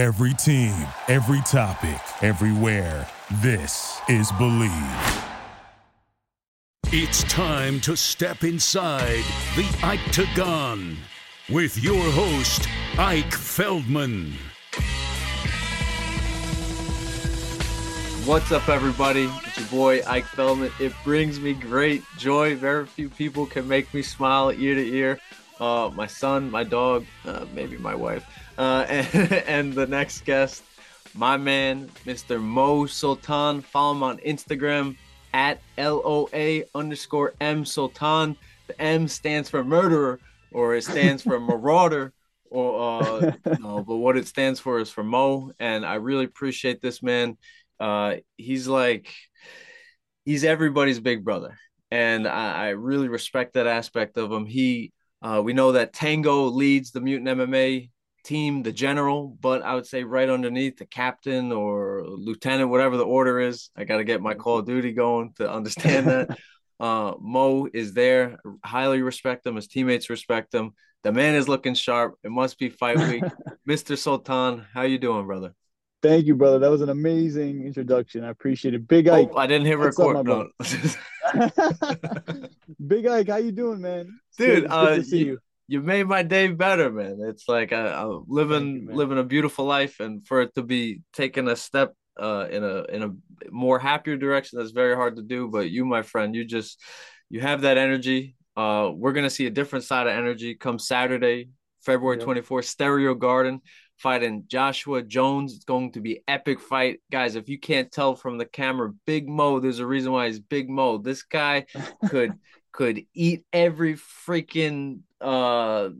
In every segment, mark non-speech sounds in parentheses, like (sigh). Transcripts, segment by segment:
Every team, every topic, everywhere. This is Believe. It's time to step inside the IkeTagon with your host, Ike Feldman. What's up, everybody? It's your boy Ike Feldman. It brings me great joy. Very few people can make me smile ear to ear. Uh, my son, my dog, uh, maybe my wife, uh, and, (laughs) and, the next guest, my man, Mr. Mo Sultan. Follow him on Instagram at LOA underscore M Sultan. The M stands for murderer, or it stands for (laughs) marauder or uh no but what it stands for is for mo and i really appreciate this man uh, he's like he's everybody's big brother, and I, I really respect that aspect of him. He uh, we know that Tango leads the Mutant MMA team, the general, but I would say right underneath the captain or lieutenant, whatever the order is. I got to get my Call of Duty going to understand that. (laughs) uh, Mo is there. Highly respect him. His teammates respect him. The man is looking sharp. It must be fight week. (laughs) Mr. Sultan, how you doing, brother? Thank you, brother. That was an amazing introduction. I appreciate it. Big Ike. Oh, I didn't hit record. No. (laughs) Big Ike, how you doing, man? Dude, good, uh, you, you, you. made my day better, man. It's like I, am living you, living a beautiful life, and for it to be taking a step uh, in a in a more happier direction, that's very hard to do. But you, my friend, you just you have that energy. Uh, we're gonna see a different side of energy come Saturday, February twenty fourth, Stereo Garden fighting Joshua Jones. It's going to be epic fight, guys. If you can't tell from the camera, Big Mo. There's a reason why he's Big Mo. This guy (laughs) could could eat every freaking. uh,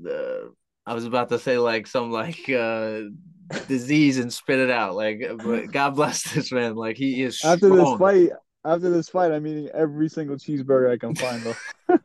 I was about to say like some like uh disease and spit it out. Like, but (laughs) God bless this man. Like he is after strong. this fight after this fight, I'm eating every single cheeseburger I can find. Though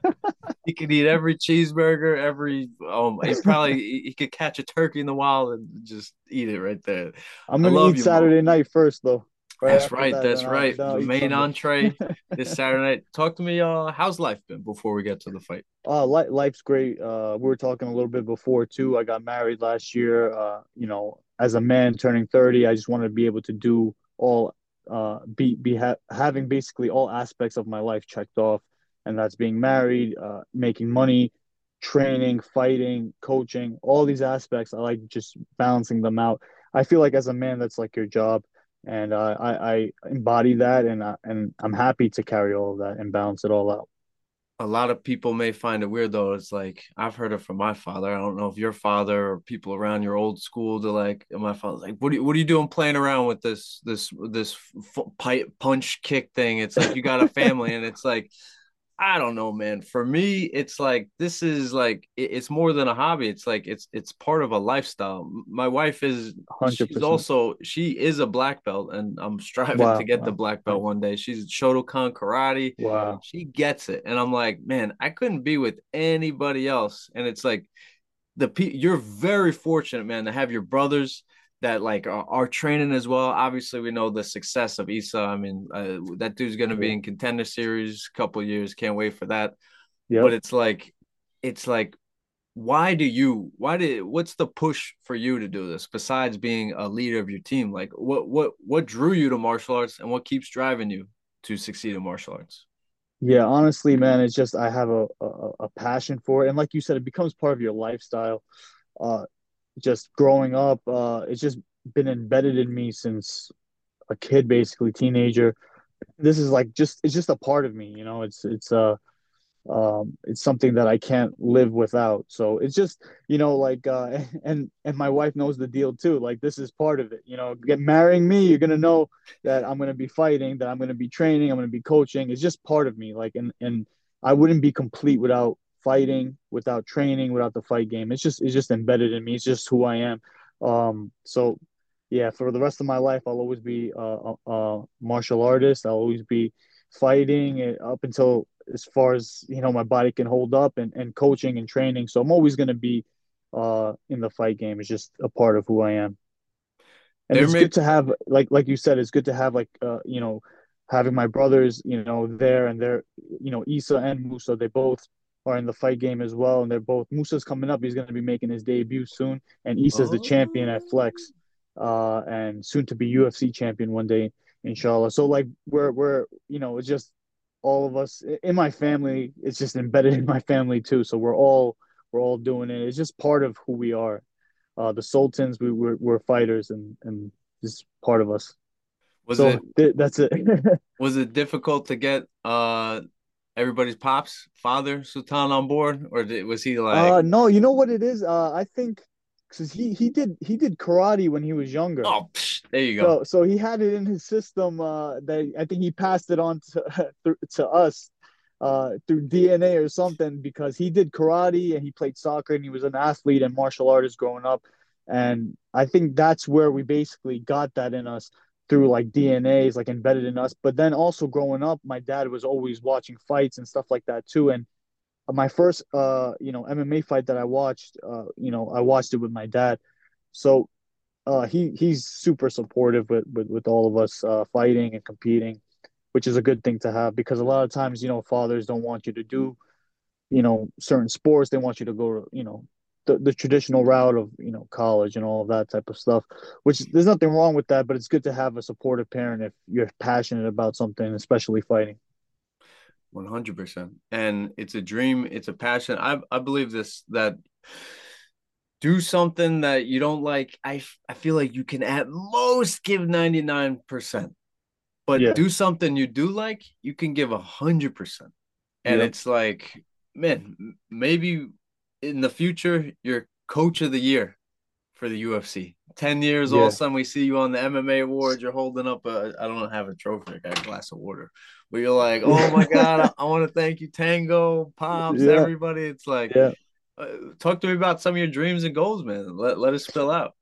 (laughs) he could eat every cheeseburger, every um, he probably he could catch a turkey in the wild and just eat it right there. I'm gonna eat you, Saturday night first, though. Right that's right. That, that's right. the main entree (laughs) this Saturday night. Talk to me. Uh, how's life been before we get to the fight? Uh, li- life's great. Uh, we were talking a little bit before too. I got married last year. Uh, you know, as a man turning 30, I just wanted to be able to do all uh, be be ha- having basically all aspects of my life checked off, and that's being married, uh, making money, training, fighting, coaching, all these aspects. I like just balancing them out. I feel like as a man, that's like your job, and uh, I, I embody that, and I, and I'm happy to carry all of that and balance it all out a lot of people may find it weird though. It's like I've heard it from my father. I don't know if your father or people around your old school to like my father's like, what are you, what are you doing playing around with this this this f- punch kick thing? It's like you got a family, and it's like I don't know, man. For me, it's like this is like it's more than a hobby. It's like it's it's part of a lifestyle. My wife is 100%. she's also she is a black belt, and I'm (laughs) striving wow, to get wow. the black belt one day. She's Shotokan karate. Wow, she gets it, and I'm like, man, I couldn't be with anybody else. And it's like the you're very fortunate, man, to have your brothers that like are, are, training as well. Obviously, we know the success of Isa. I mean, uh, that dude's going to be in contender series a couple years. Can't wait for that. Yeah. But it's like, it's like, why do you? Why did? What's the push for you to do this besides being a leader of your team? Like, what what what drew you to martial arts, and what keeps driving you to succeed in martial arts? Yeah, honestly, man, it's just I have a, a, a passion for it, and like you said, it becomes part of your lifestyle. Uh, just growing up, uh, it's just been embedded in me since a kid, basically teenager. This is like just it's just a part of me, you know. It's it's uh um it's something that I can't live without. So it's just you know like uh (laughs) and and my wife knows the deal too. Like this is part of it. You know, get marrying me, you're gonna know that I'm gonna be fighting, that I'm gonna be training, I'm gonna be coaching. It's just part of me. Like and and I wouldn't be complete without fighting, without training, without the fight game. It's just it's just embedded in me. It's just who I am. Um, so yeah, for the rest of my life, I'll always be a, a, a martial artist. I'll always be fighting up until as far as you know my body can hold up and, and coaching and training. So I'm always going to be uh, in the fight game. It's just a part of who I am. And there it's may- good to have, like like you said, it's good to have like uh, you know having my brothers, you know, there and they're you know Isa and Musa. They both are in the fight game as well, and they're both Musa's coming up. He's going to be making his debut soon, and Isa's oh. the champion at Flex. uh, and soon to be UFC champion one day, inshallah. So like we're we're you know it's just all of us in my family. It's just embedded in my family too. So we're all we're all doing it. It's just part of who we are. Uh, the Sultans, we we're, we're fighters, and and just part of us. Was so it th- that's it. (laughs) was it difficult to get uh everybody's pops father Sultan on board, or did, was he like? uh, no, you know what it is. Uh, I think because he he did he did karate when he was younger. oh, psh, there you go. So so he had it in his system. Uh, that I think he passed it on to (laughs) to us, uh, through DNA or something because he did karate and he played soccer and he was an athlete and martial artist growing up, and I think that's where we basically got that in us through like DNA is like embedded in us. But then also growing up, my dad was always watching fights and stuff like that too, and my first uh you know MMA fight that I watched uh you know I watched it with my dad. So uh he he's super supportive with with, with all of us uh fighting and competing which is a good thing to have because a lot of times you know fathers don't want you to do you know certain sports. They want you to go you know the, the traditional route of you know college and all of that type of stuff which there's nothing wrong with that but it's good to have a supportive parent if you're passionate about something especially fighting. 100% and it's a dream. It's a passion. I i believe this that do something that you don't like i i feel like you can at most give 99% but Yeah. do something you do like you can give 100% and Yep. it's like man maybe in the future you're coach of the year for the ufc 10 years all Yeah. of a sudden we see you on the mma awards you're holding up a i don't have a trophy i got a glass of water But you're like, oh my (laughs) god, I, I want to thank you, Tango, Pops, Yeah. everybody. It's like, yeah uh, talk to me about some of your dreams and goals, man. Let let us spill out.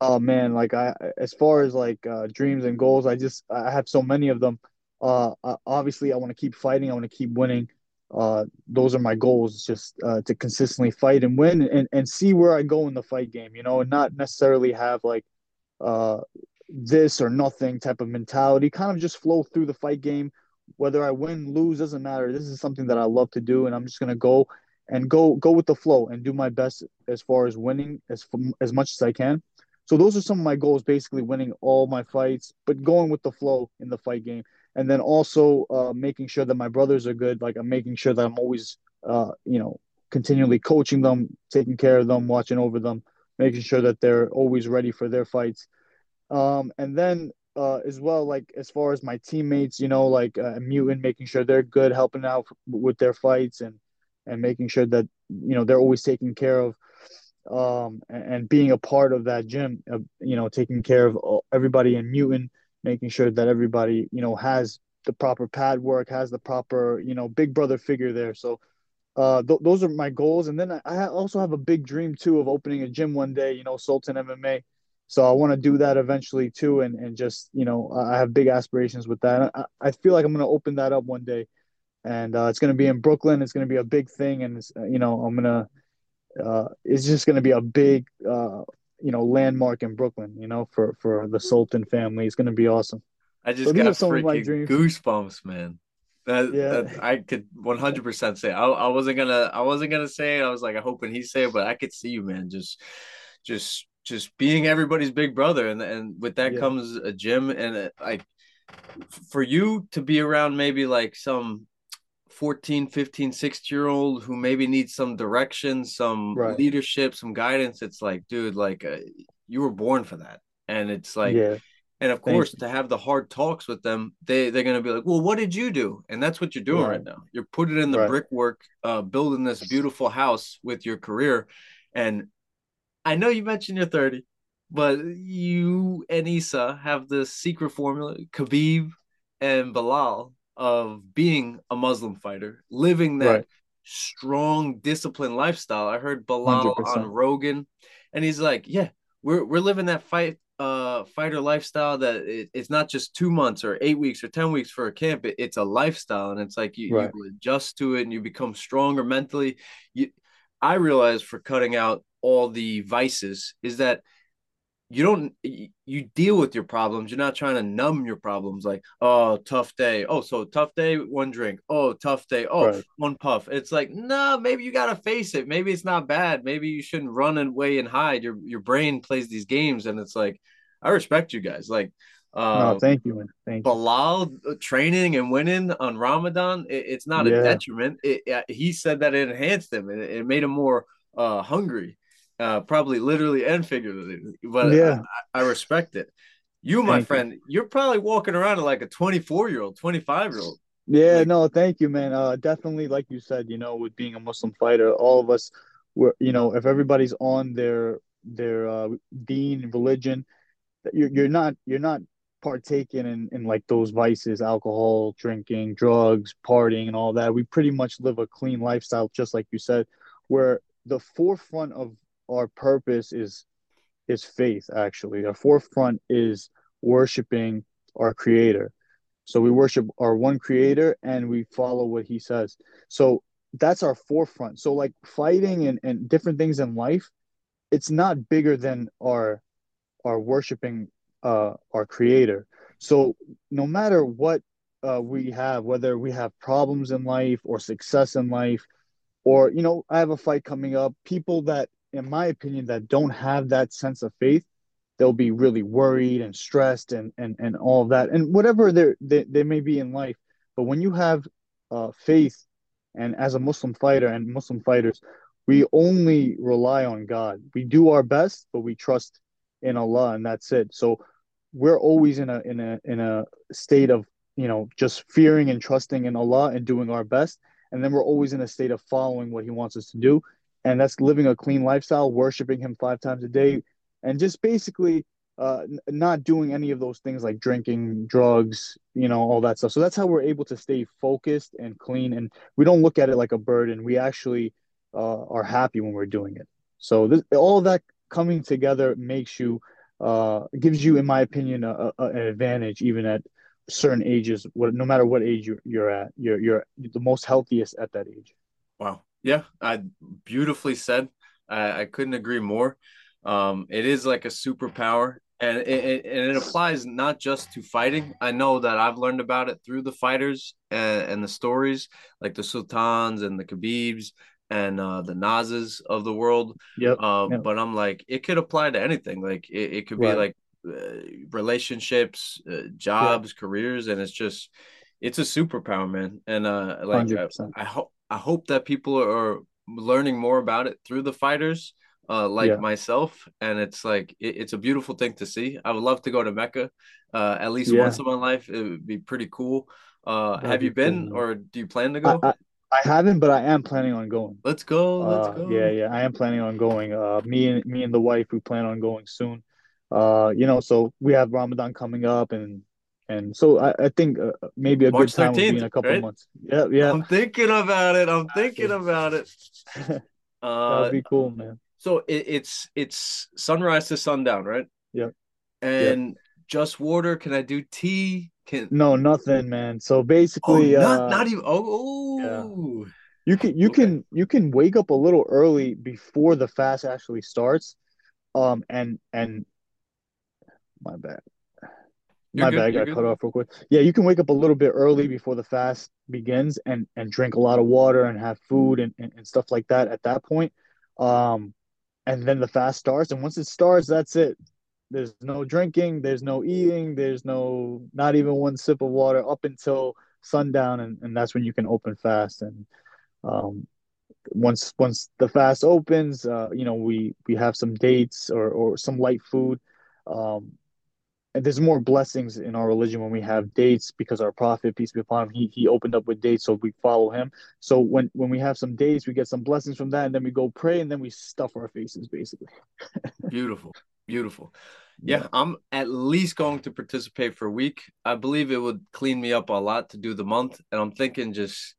Oh man, like I as far as like uh dreams and goals, I just I have so many of them. Uh uh, obviously I want to keep fighting, I want to keep winning. Uh those are my goals, just uh to consistently fight and win and and see where I go in the fight game, you know, and not necessarily have like uh this or nothing type of mentality. Kind of just flow through the fight game. Whether I win, lose, doesn't matter. This is something that I love to do and I'm just going to go and go go with the flow and do my best as far as winning as as much as I can. So those are some of my goals, basically winning all my fights, but going with the flow in the fight game, and then also uh, making sure that my brothers are good. Like I'm making sure that I'm always, uh, you know, continually coaching them, taking care of them, watching over them, making sure that they're always ready for their fights. Um, and then uh, as well, like as far as my teammates, you know, like uh, Mutant, making sure they're good, helping out with their fights, and and making sure that you know they're always taken care of um, and, and being a part of that gym, uh, you know, taking care of everybody in Mutant, making sure that everybody, you know, has the proper pad work, has the proper, you know, big brother figure there. So uh, th- those are my goals. And then I, I also have a big dream too of opening a gym one day, you know, Sultan MMA. So I want to do that eventually too, and and just you know, I have big aspirations with that. I, I feel like I'm going to open that up one day, and uh, it's going to be in Brooklyn. It's going to be a big thing, and it's, uh, you know, I'm gonna uh, it's just going to be a big, uh, you know, landmark in Brooklyn. You know, for for the Sultan family, it's going to be awesome. I just So got are of my freaking goosebumps, man. That, Yeah. that I could 100% say. I, I wasn't gonna. I wasn't gonna say it. I was like, I hoping he say it, but I could see you, man. Just, just, just being everybody's big brother, and and with that Yeah. comes a gym, and uh, like for you to be around maybe like some 14 15 16 year old who maybe needs some direction some Right. leadership some guidance it's like dude like uh, you were born for that and it's like yeah, and of Thank course to have the hard talks with them they they're going to be like well what did you do and that's what you're doing right, Right. now you're putting in the Right. brickwork uh building this beautiful house with your career and i know you mentioned you're 30 but you and Issa have the secret formula Khabib and Belal of being a Muslim fighter living that Right. strong disciplined lifestyle i heard Belal 100%. on Rogan and he's like yeah we're we're living that fight uh fighter lifestyle that it, it's not just two months or eight weeks or ten weeks for a camp it, it's a lifestyle and it's like you, Right. you adjust to it and you become stronger mentally you i realize for cutting out all the vices is that you don't you deal with your problems you're not trying to numb your problems like oh tough day oh so tough day one drink oh tough day oh Right. one puff it's like no maybe you got to face it maybe it's not bad maybe you shouldn't run away and hide your your brain plays these games and it's like I respect you guys. Like, uh, no, thank you. Thank you. Belal uh, training and winning on Ramadan, it, it's not Yeah. a detriment. It, uh, he said that it enhanced him and it, it made him more uh, hungry, uh, probably literally and figuratively. But Yeah. I, I respect it. You, my Thank friend, you. are probably walking around like a 24 year old, 25 year old. Yeah, Like- no, thank you, man. Uh, definitely, like you said, you know, with being a Muslim fighter, all of us, we're, you know, if everybody's on their their uh, deen, religion, you're you're not you're not partaking in in like those vices, alcohol, drinking, drugs, partying, and all that. We pretty much live a clean lifestyle, just like you said, where the forefront of our purpose is is faith. Actually, our forefront is worshiping our Creator. So we worship our one creator and we follow what he says. So that's our forefront. So like fighting and, and different things in life, it's not bigger than our our worshiping uh our creator. So no matter what uh we have, whether we have problems in life or success in life, or you know, I have a fight coming up, people that in my opinion that don't have that sense of faith they'll be really worried and stressed and and and all of that and whatever they they may be in life. But when you have uh, faith and as a muslim fighter and muslim fighters we only rely on god. We do our best but we trust in allah and that's it. So we're always in a in a in a state of you know just fearing and trusting in allah and doing our best and then we're always in a state of following what he wants us to do and that's living a clean lifestyle worshiping him five times a day and just basically uh, n- not doing any of those things like drinking, drugs, you know, all that stuff. So that's how we're able to stay focused and clean, and we don't look at it like a burden. We actually uh, are happy when we're doing it. So this, all that coming together makes you, uh, gives you, in my opinion, a, a, an advantage even at certain ages. What, no matter what age you're, you're at, you're you're the most healthiest at that age. Wow. Yeah, I beautifully said. I, I couldn't agree more. Um, it is like a superpower, and it, it and it applies not just to fighting. I know that I've learned about it through the fighters and, and the stories, like the Sultans and the Khabibs and uh, the Nazes of the world. Yep. Uh, Yep. But I'm like, it could apply to anything. Like it, it could be Right. like uh, relationships, uh, jobs, careers, and it's just, it's a superpower, man. And uh, like Hundred I. I hope I hope that people are learning more about it through the fighters, uh, like Yeah. myself. And it's like it, it's a beautiful thing to see. I would love to go to Mecca, uh, at least Yeah. once in my life. It would be pretty cool. Uh, have you been, cool, or do you plan to I, go? I, I haven't, but I am planning on going. let's go. Let's Uh, go. yeah, yeah, I am planning on going. Uh, me and me and the wife, we plan on going soon. Uh, you know, so we have Ramadan coming up, and and so I, I think uh, maybe a March good time would be in a couple right? months. Yeah, yeah, I'm thinking about it. I'm thinking about it. (laughs) Uh, that'd be cool, man. so it, it's it's sunrise to sundown, right? Yeah. And just water. Can I do tea? Can No, nothing, man. So oh, basically, not uh, not even. Oh, oh. you can you Okay. can you can wake up a little early before the fast actually starts. Um, and and my bad. You're My good, bad, I got good. cut off real quick. Yeah, you can wake up a little bit early before the fast begins and and drink a lot of water and have food and, and, and stuff like that at that point. Um, and then the fast starts, and once it starts, that's it. There's no drinking, there's no eating, there's no not even one sip of water up until sundown, and, and that's when you can open fast. And um, once once the fast opens, uh, you know, we we have some dates or or some light food. Um, and there's more blessings in our religion when we have dates because our prophet peace be upon him he, he opened up with dates so we follow him so when when we have some dates we get some blessings from that and then we go pray and then we stuff our faces basically (laughs) Beautiful, beautiful. Yeah, I'm at least going to participate for a week. I believe it would clean me up a lot to do the month, and I'm thinking just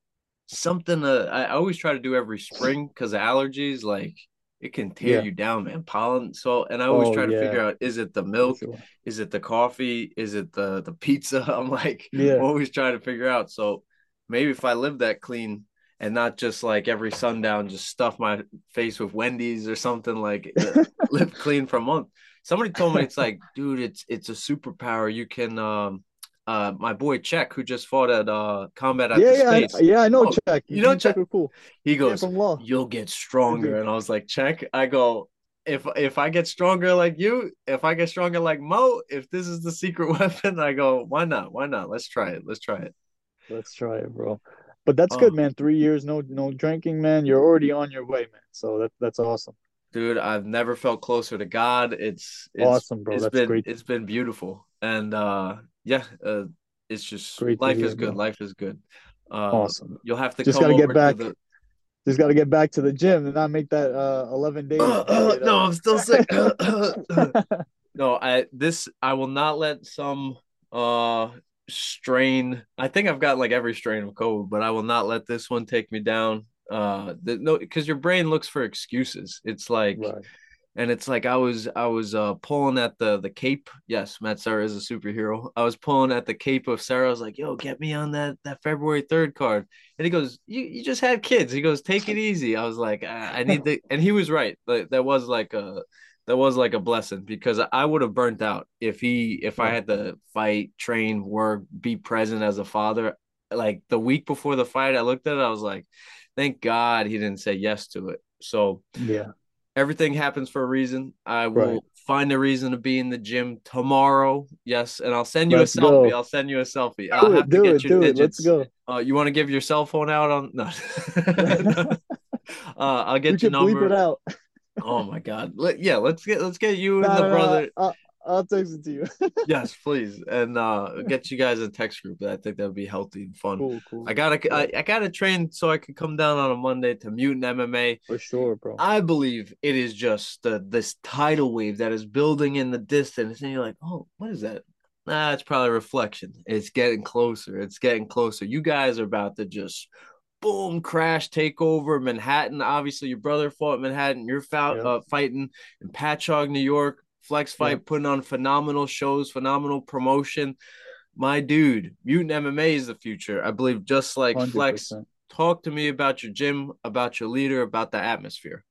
something. Uh, I I always try to do every spring because of allergies. Like it can tear Yeah. you down, man. Pollen. So, and I always Oh, try to yeah. figure out: is it the milk? sure. Is it the coffee? Is it the the pizza? (laughs) I'm like Yeah. always trying to figure out. So maybe if I live that clean and not just like every sundown, just stuff my face with Wendy's or something like uh, (laughs) live clean for a month. Somebody told me it's like, (laughs) dude, it's it's a superpower. You can um uh my boy Czech who just fought at uh combat at yeah the yeah I- yeah I know Oh, Czech you know Czech are cool He goes, law You'll get stronger. And I was like, Czech, I go, if if I get stronger like you, if I get stronger like Mo, if this is the secret (laughs) weapon, I go, why not? Why not? Let's try it. Let's try it. Let's try it, bro. But that's oh. good, man. Three years, no no drinking, man. You're already on your way, man. So that that's awesome. Dude, I've never felt closer to God. It's, it's awesome, bro. It's that's been great. it's been beautiful, and uh, yeah, uh, it's just great life is good. Life is good. Uh, awesome. You'll have to just gotta get back. The... Just got to get back to the gym and not make that uh 11 days. Uh, (coughs) no, I'm still sick. (laughs) (coughs) no, I this I will not let some uh strain. I think I've got like every strain of COVID, but I will not let this one take me down. Uh, the, no, because your brain looks for excuses. It's like, right. And it's like I was I was uh pulling at the the cape. Yes, Matt Serra is a superhero. I was pulling at the cape of Serra. I was like, "Yo, get me on that that February third card." And he goes, "You you just had kids." He goes, "Take it easy." I was like, "I, I need to," (laughs) and he was right. Like that was like a that was like a blessing because I would have burnt out if he if I had to fight, train, work, be present as a father. Like the week before the fight, I looked at it, I was like, thank God he didn't say yes to it. So yeah, everything happens for a reason. I will right. find a reason to be in the gym tomorrow. Yes, and I'll send you Let's a selfie. Go. I'll send you a selfie. I'll do have it, to get it, your digits. It. Let's go. Uh, you want to give your cell phone out on no? (laughs) uh, I'll get we your number. Bleep it out oh my god. Let, yeah, let's get let's get you and the brother. I'll, I'll text it to you. (laughs) yes, please, and uh get you guys a text group. I think that would be healthy and fun. Cool, cool. I gotta I, I gotta train so I can come down on a Monday to Mutant MMA. For sure, bro. I believe it is just the this tidal wave that is building in the distance, and you're like, oh, what is that? Nah, it's probably reflection. It's getting closer. It's getting closer. You guys are about to just boom, crash, take over Manhattan. Obviously, your brother fought Manhattan. You're fought, uh, fighting in Patchogue, New York. Flex fight, putting on phenomenal shows, phenomenal promotion. My dude, Mutant MMA is the future. I believe just like 100%. Flex. Talk to me about your gym, about your leader, about the atmosphere.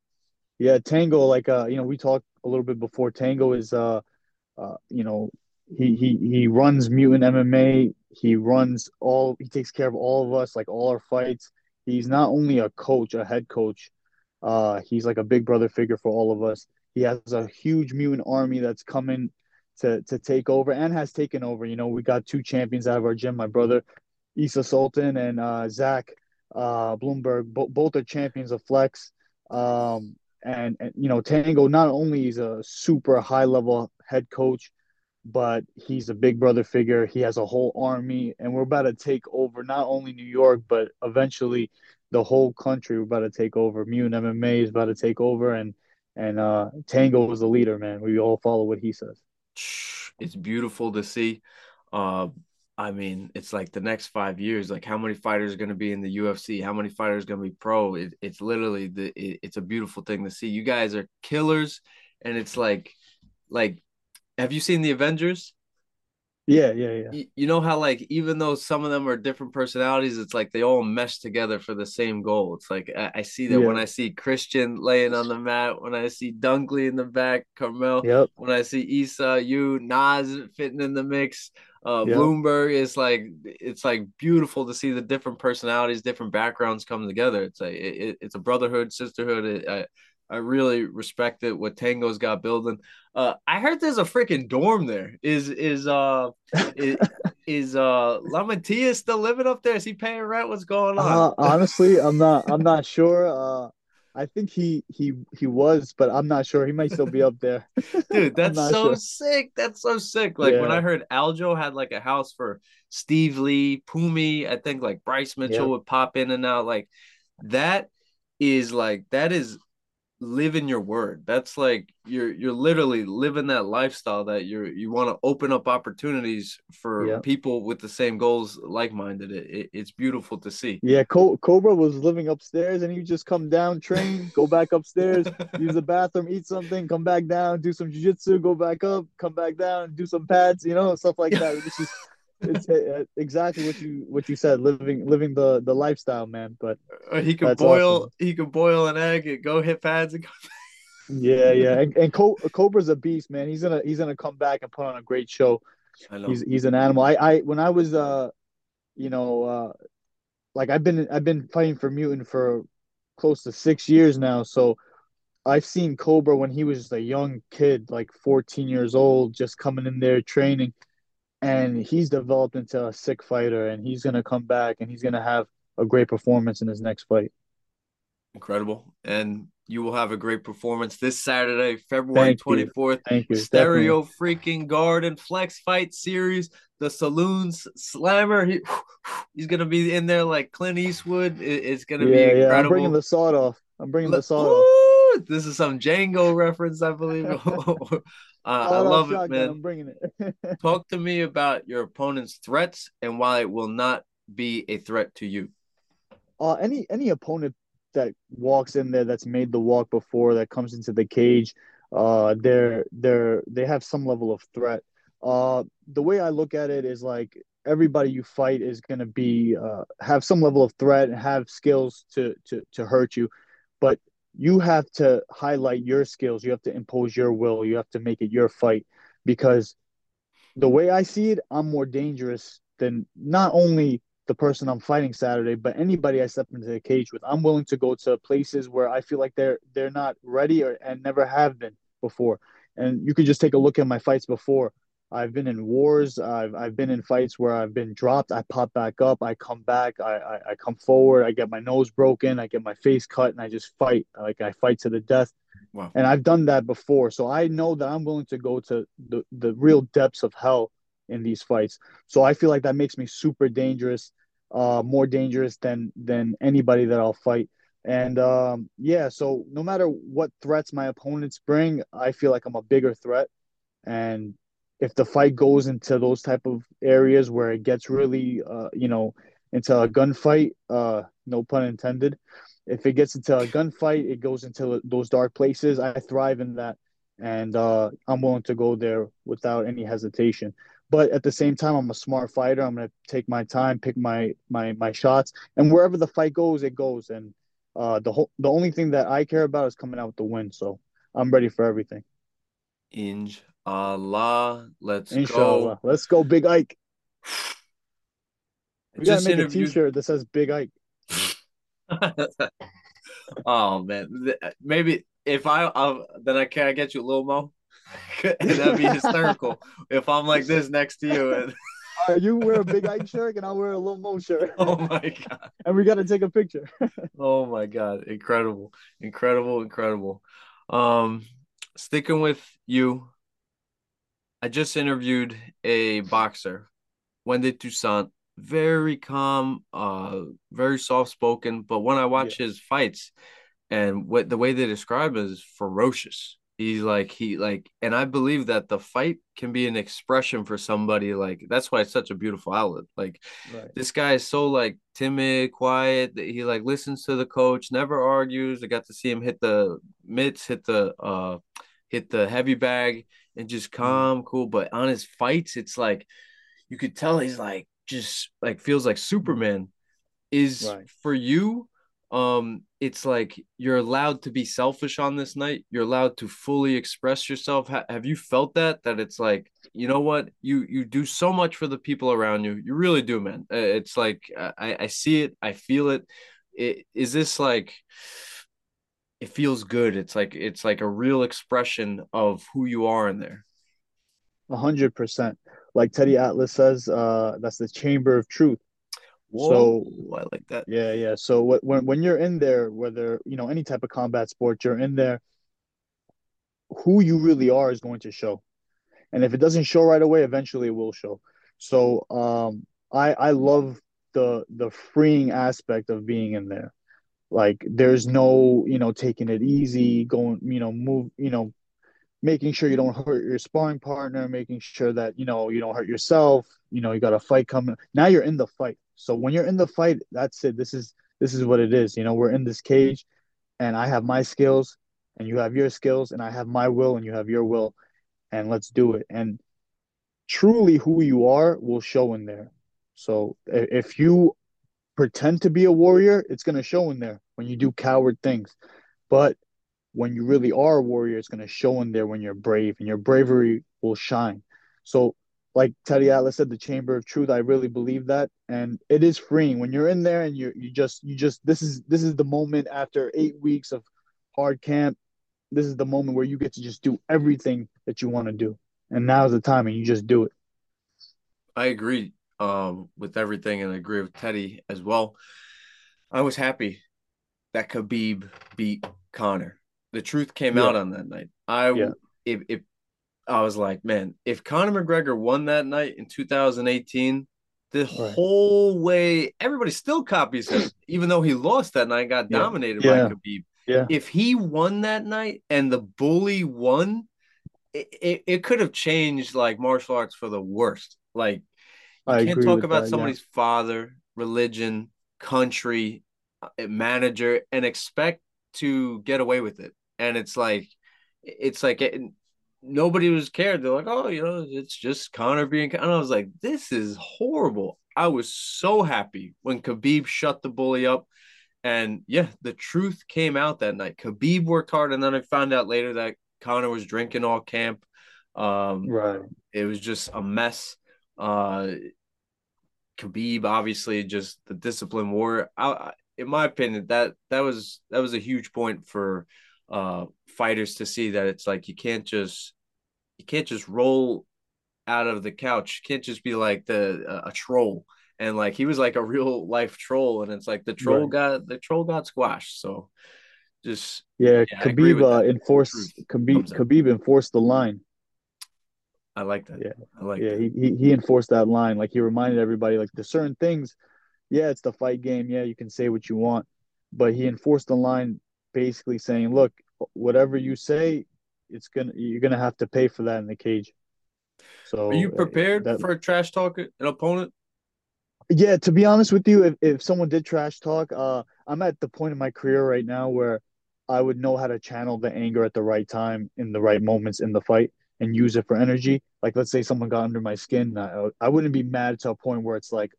Yeah, Tango, like uh, you know, we talked a little bit before. Tango is uh uh, you know, he he he runs Mutant MMA. He runs all. He takes care of all of us, like all our fights he's not only a coach, a head coach, uh, he's like a big brother figure for all of us. He has a huge mutant army that's coming to to take over and has taken over. You know, we got two champions out of our gym. My brother, Issa Sultan and uh, Zach uh, Bloomberg, bo- both are champions of Flex. Um, and, and you know, Tango not only is a super high level head coach, but he's a big brother figure. He has a whole army, and we're about to take over not only New York, but eventually the whole country. We're about to take over. Mutant MMA is about to take over, and and uh, Tango is the leader, man. We all follow what he says. It's beautiful to see. Uh, I mean, it's like the next five years. Like, how many fighters are going to be in the UFC? How many fighters are going to be pro? It, it's literally the. It, it's a beautiful thing to see. You guys are killers, and it's like, like have you seen the Avengers? Yeah, yeah, yeah. You, you know how like even though some of them are different personalities, it's like they all mesh together for the same goal. It's like I, I see that yeah. when I see Christian laying on the mat, when I see Dunkley in the back, Carmel, yep. when I see Issa, you, Nas fitting in the mix. Uh, yep. Bloomberg is like it's like beautiful to see the different personalities, different backgrounds come together. It's like it, it's a brotherhood, sisterhood. It, I, I really respect it what Tango's got building. Uh, I heard there's a freaking dorm there. Is is uh is, is uh Lamatia still living up there? Is he paying rent? What's going on? Uh, honestly, I'm not. I'm not sure. Uh, I think he he he was, but I'm not sure. He might still be up there. (laughs) Dude, (laughs) that's so sure. sick. That's so sick. Like yeah. when I heard Aljo had like a house for Steve Lee, Pumi, I think like Bryce Mitchell would pop in and out. Like that is like that is living your word. That's like you're you're literally living that lifestyle that you're you want to open up opportunities for yeah. people with the same goals like-minded. It, it, it's beautiful to see. Yeah cobra was living upstairs and he just come down train go back upstairs (laughs) use the bathroom eat something come back down do some jiu-jitsu go back up come back down do some pads you know stuff like that. It's just it's uh, exactly what you what you said living living the the lifestyle man but uh, he could boil awesome. he could boil an egg and go hit pads and go (laughs) yeah yeah and, and cobra's a beast man. He's gonna he's gonna come back and put on a great show. He's he's an animal. I i when i was uh you know uh like i've been i've been fighting for mutant for close to six years now so I've seen Cobra when he was a young kid, like 14 years old, just coming in there training, and he's developed into a sick fighter, and he's gonna come back and he's gonna have a great performance in his next fight. Incredible, and you will have a great performance this Saturday, February twenty fourth. Thank you. Stereo Definitely. freaking Garden Flex Fight Series, the Saloons Slammer. He, he's gonna be in there like Clint Eastwood. It's gonna yeah, be incredible. Yeah, I'm bringing the sawed off. I'm bringing the sawed off. This is some Django reference, I believe. (laughs) (laughs) uh, I love it, man. I'm bringing it. (laughs) Talk to me about your opponent's threats and why it will not be a threat to you. Uh, any any opponent that walks in there that's made the walk before that comes into the cage uh they're they're they have some level of threat uh the way i look at it is like everybody you fight is going to be uh, have some level of threat and have skills to to to hurt you but you have to highlight your skills you have to impose your will you have to make it your fight because the way i see it i'm more dangerous than not only the person I'm fighting Saturday, but anybody I step into the cage with, I'm willing to go to places where I feel like they're they're not ready or and never have been before. And you could just take a look at my fights before. I've been in wars. I've I've been in fights where I've been dropped. I pop back up. I come back. I, I, I come forward. I get my nose broken. I get my face cut, and I just fight. Like I fight to the death. Wow. And I've done that before, so I know that I'm willing to go to the the real depths of hell in these fights. So I feel like that makes me super dangerous, uh, more dangerous than than anybody that I'll fight. And um, yeah, so no matter what threats my opponents bring, I feel like I'm a bigger threat. And if the fight goes into those type of areas where it gets really, uh, you know, into a gunfight, uh, no pun intended. If it gets into a gunfight, it goes into those dark places. I thrive in that, and uh, I'm willing to go there without any hesitation. But at the same time i'm a smart fighter. I'm going to take my time pick my my my shots. And wherever the fight goes it goes. And uh the whole the only thing that i care about is coming out with the win. So i'm ready for everything inshallah let's inshallah go let's go big ike (sighs) we gotta make interviewed... a t-shirt that says big ike (laughs) oh man maybe if i I'll, then i can I get you a little and that'd be hysterical if I'm like this next to you. And... (laughs) Uh, you wear a big Ike shirt and I wear a little Mo shirt. (laughs) Oh my god! and we got to take a picture. oh my god! Incredible, incredible, incredible. Um, sticking with you, I just interviewed a boxer, Wendy Toussaint. Very calm, uh, very soft spoken. But when I watch yeah. his fights, and what the way they describe is ferocious he's like he like and i believe that the fight can be an expression for somebody like that's why it's such a beautiful outlet like right. this guy is so like timid quiet that he like listens to the coach never argues i got to see him hit the mitts hit the uh hit the heavy bag and just calm cool but on his fights it's like you could tell he's like just like feels like superman is right. for you. Um it's like you're allowed to be selfish on this night. You're allowed to fully express yourself. Ha- have you felt that that it's like you know what? You you do so much for the people around you. You really do man. Uh, it's like i i see it. I feel it. it is this like it feels good it's like it's like a real expression of who you are in there a hundred percent like teddy atlas says uh that's the chamber of truth Whoa, so I like that. Yeah, yeah. So when when you're in there, whether you know any type of combat sport, you're in there. Who you really are is going to show, and if it doesn't show right away, eventually it will show. So um, I I love the the freeing aspect of being in there. Like there's no you know taking it easy, going you know move you know making sure you don't hurt your sparring partner, making sure that you know you don't hurt yourself. You know you got a fight coming. Now you're in the fight. So when you're in the fight, that's it. This is this is what it is. You know, we're in this cage, and I have my skills, and you have your skills, and I have my will, and you have your will, and let's do it. And truly, who you are will show in there. So if you pretend to be a warrior, it's gonna show in there when you do coward things. But when you really are a warrior, it's gonna show in there when you're brave, and your bravery will shine. So like Teddy Atlas said, the chamber of truth. I really believe that, and it is freeing when you're in there and you you just you just this is this is the moment after eight weeks of hard camp. this is the moment where you get to just do everything that you want to do. And now's the time and you just do it. I agree um, with everything and I agree with Teddy as well. I was happy that Khabib beat Conor. The truth came yeah. out on that night. I yeah. if, if I was like, man, if Conor McGregor won that night in 2018, the right. whole way everybody still copies him, even though he lost that night, got yeah. dominated by Khabib. Yeah. If he won that night and the bully won, it, it, it could have changed like martial arts for the worst. Like I can't talk about that, somebody's yeah. father, religion, country, manager, and expect to get away with it. And it's like, it's like it, nobody was cared. They're like, oh, you know, it's just Conor being. And I was like, this is horrible. I was so happy when Khabib shut the bully up. And yeah, the truth came out that night. Khabib worked hard, and then I found out later that Conor was drinking all camp. Um, right. It was just a mess. Uh, Khabib, obviously, just the discipline war. I, in my opinion, that that was that was a huge point for uh, fighters to see that it's like you can't just you can't just roll out of the couch. You can't just be like the a troll. And like he was like a real life troll, and it's like the troll right. got the troll got squashed. So just yeah, yeah Khabib uh, enforced Khabib Khabib enforced the line. I like that. Yeah, I like. Yeah, he, he he enforced that line. Like he reminded everybody, like the certain things. Yeah, it's the fight game. Yeah, you can say what you want, but he enforced the line, basically saying, "Look, whatever you say, it's gonna you're gonna have to pay for that in the cage." So, are you uh, prepared that, for a trash talk an opponent? Yeah, to be honest with you, if, if someone did trash talk, uh, I'm at the point in my career right now where I would know how to channel the anger at the right time in the right moments in the fight and use it for energy. Like let's say someone got under my skin, I, I wouldn't be mad to a point where it's like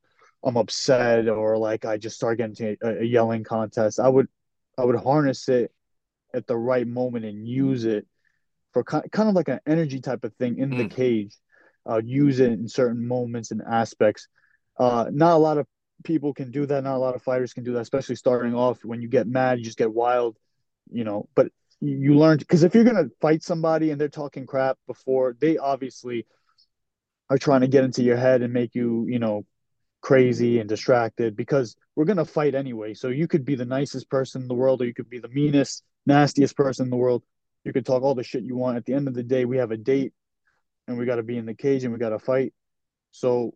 I'm upset or like I just start getting to a, a yelling contest. I would I would harness it at the right moment and use it for kind of like an energy type of thing in mm. the cage. Uh, use it in certain moments and aspects. Uh, not a lot of people can do that. Not a lot of fighters can do that, especially starting off. When you get mad, you just get wild, you know. But you learn because if you're gonna fight somebody and they're talking crap before, they obviously are trying to get into your head and make you, you know, crazy and distracted because we're gonna fight anyway. So you could be the nicest person in the world, or you could be the meanest, nastiest person in the world. You could talk all the shit you want. At the end of the day, we have a date, and we got to be in the cage and we got to fight. So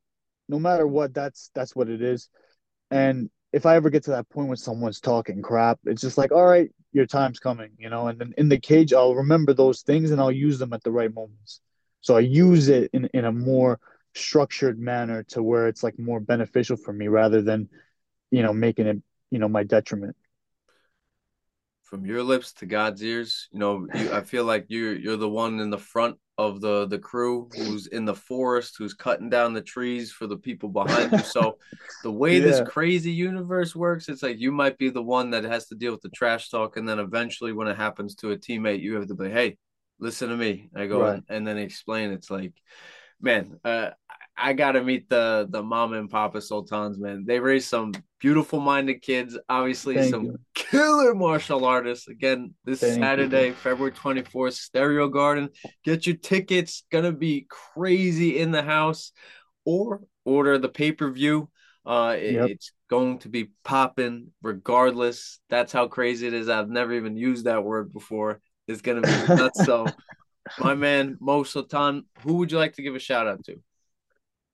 no matter what, that's that's what it is. And if I ever get to that point when someone's talking crap, it's just like, all right, your time's coming, you know. And then in the cage, I'll remember those things and I'll use them at the right moments. So I use it in in a more structured manner to where it's like more beneficial for me rather than, you know, making it, you know, my detriment. From your lips to God's ears, you know, you, I feel like you're you're the one in the front of the the crew who's in the forest who's cutting down the trees for the people behind you so the (laughs) way yeah. this crazy universe works it's like you might be the one that has to deal with the trash talk and then eventually when it happens to a teammate you have to be hey listen to me i go right. and, and then explain it's like man uh, I gotta meet the the mama and papa sultans, man. They raise some beautiful minded kids. Obviously, Thank some you. killer martial artists. Again, this Thank Saturday, you. February twenty fourth, Stereo Garden. Get your tickets. Gonna be crazy in the house, or order the pay per view. Uh, it, yep. it's going to be popping regardless. That's how crazy it is. I've never even used that word before. It's gonna be nuts. (laughs) so, my man Mo who would you like to give a shout out to?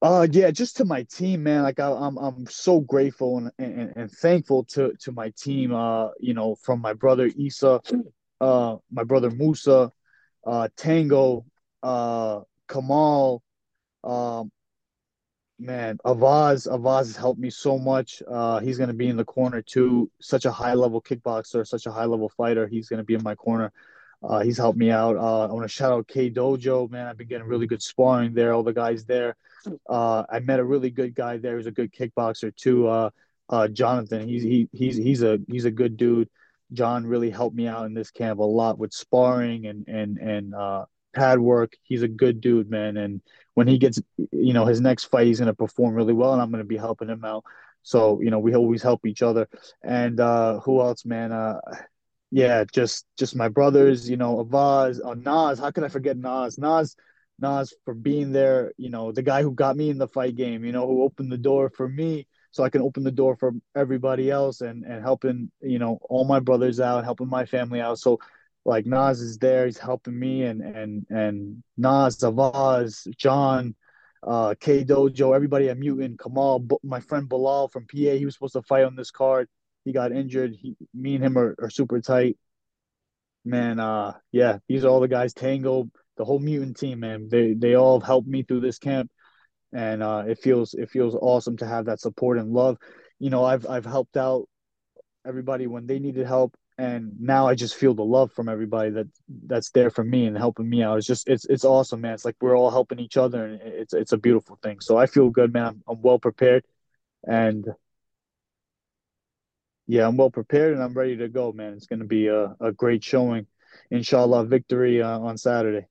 Uh yeah, just to my team, man. Like I, am I'm, I'm so grateful and, and, and thankful to to my team. Uh, you know, from my brother Isa, uh, my brother Musa, uh, Tango, uh, Kamal, um, man, Avaz. Avaz has helped me so much. Uh, he's gonna be in the corner too. Such a high level kickboxer, such a high level fighter. He's gonna be in my corner. Uh, he's helped me out. Uh, I want to shout out K Dojo, man. I've been getting really good sparring there. All the guys there. Uh, I met a really good guy there. He's a good kickboxer too. Uh, uh, Jonathan. He's he, he's he's a he's a good dude. John really helped me out in this camp a lot with sparring and and and uh, pad work. He's a good dude, man. And when he gets, you know, his next fight, he's gonna perform really well, and I'm gonna be helping him out. So you know, we always help each other. And uh, who else, man? Uh, yeah, just just my brothers, you know, Avaz, uh, Nas. How could I forget Nas? Nas, Nas for being there. You know, the guy who got me in the fight game. You know, who opened the door for me so I can open the door for everybody else and and helping you know all my brothers out, helping my family out. So like Nas is there, he's helping me, and and and Nas, Avaz, John, uh, K Dojo, everybody at Mutant, Kamal, my friend Bilal from PA, he was supposed to fight on this card. He got injured. He, me and him are, are super tight. Man, uh, yeah, these are all the guys. Tango, the whole Mutant team, man. They they all helped me through this camp, and uh, it feels it feels awesome to have that support and love. You know, I've I've helped out everybody when they needed help and now I just feel the love from everybody that that's there for me and helping me out. It's just it's it's awesome, man. It's like we're all helping each other, and it's it's a beautiful thing. So I feel good, man. I'm, I'm well prepared, and yeah, I'm well prepared, and I'm ready to go, man. It's going to be a, a great showing, inshallah. Victory uh, on Saturday.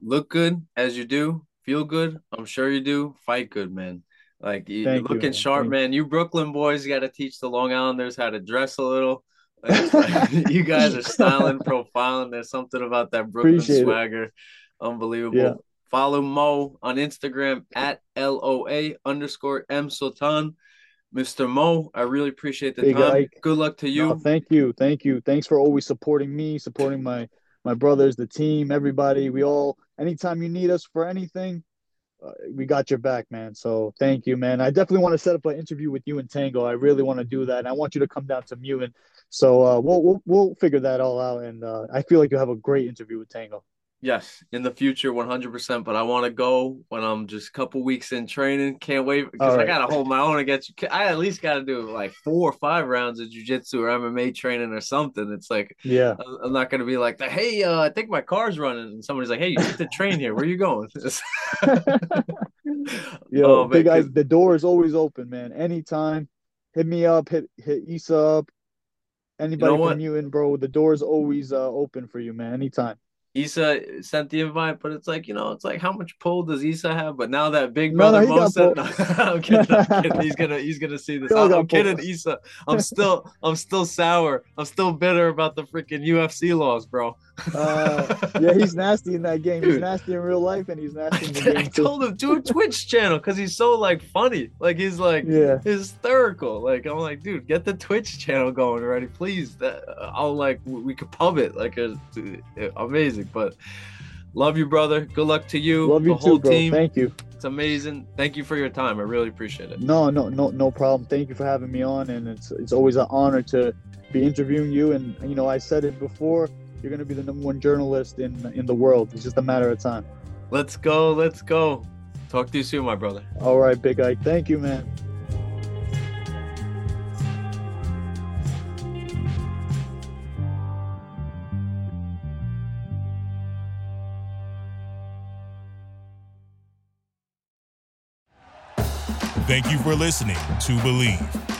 Look good as you do. Feel good. I'm sure you do. Fight good, man. Like you, are looking sharp, Thank man. You Brooklyn boys got to teach the Long Islanders how to dress a little (laughs) (laughs) you guys are styling, profiling. There's something about that Brooklyn Appreciate swagger. It. Unbelievable. Yeah. Follow Mo on Instagram at LOA underscore M Sultan. Mr. Mo, I really appreciate the Big time. Ike. Good luck to you. No, thank you. Thank you. Thanks for always supporting me, supporting my my brothers, the team, everybody. We all anytime you need us for anything, uh, we got your back, man. So thank you, man. I definitely want to set up an interview with you and Tango. I really want to do that. And I want you to come down to Mutant. So uh, we'll, we'll we'll figure that all out. And uh, I feel like you'll have a great interview with Tango. Yes, in the future, one hundred percent. But I want to go when I'm just a couple weeks in training. Can't wait because right. I gotta hold my own against you. I at least got to do like four or five rounds of jujitsu or MMA training or something. It's like, yeah, I'm not gonna be like, hey, uh, I think my car's running, and somebody's like, hey, you need to train here. Where are you going? (laughs) Yo, oh, big guys, the door is always open, man. Anytime, hit me up, hit hit Issa up. Anybody you know from Mutant, bro. The door is always uh, open for you, man. Anytime. Issa sent the invite, but it's like you know, it's like how much pull does Issa have? But now that Big Brother no, no, no, (laughs) I'm, kidding, I'm (laughs) kidding. He's gonna he's gonna see this. I'm, I'm kidding, Issa. I'm still I'm still sour. I'm still bitter about the freaking UFC laws, bro. Uh, yeah, he's nasty in that game. He's nasty in real life, and he's nasty in the game. I told him do a Twitch channel because he's so like funny. Like he's like yeah hysterical. Like I'm like, dude, get the Twitch channel going already, please. That I'll like we could pub it like a, amazing. But love you, brother. Good luck to you. Love you the whole too, bro. Team. Thank you. It's amazing. Thank you for your time. I really appreciate it. No, no, no, no problem. Thank you for having me on, and it's it's always an honor to be interviewing you. And you know, I said it before you're going to be the number one journalist in in the world. It's just a matter of time. Let's go. Let's go. Talk to you soon, my brother. All right, Big Ike. Thank you, man. Thank you for listening to Bleav.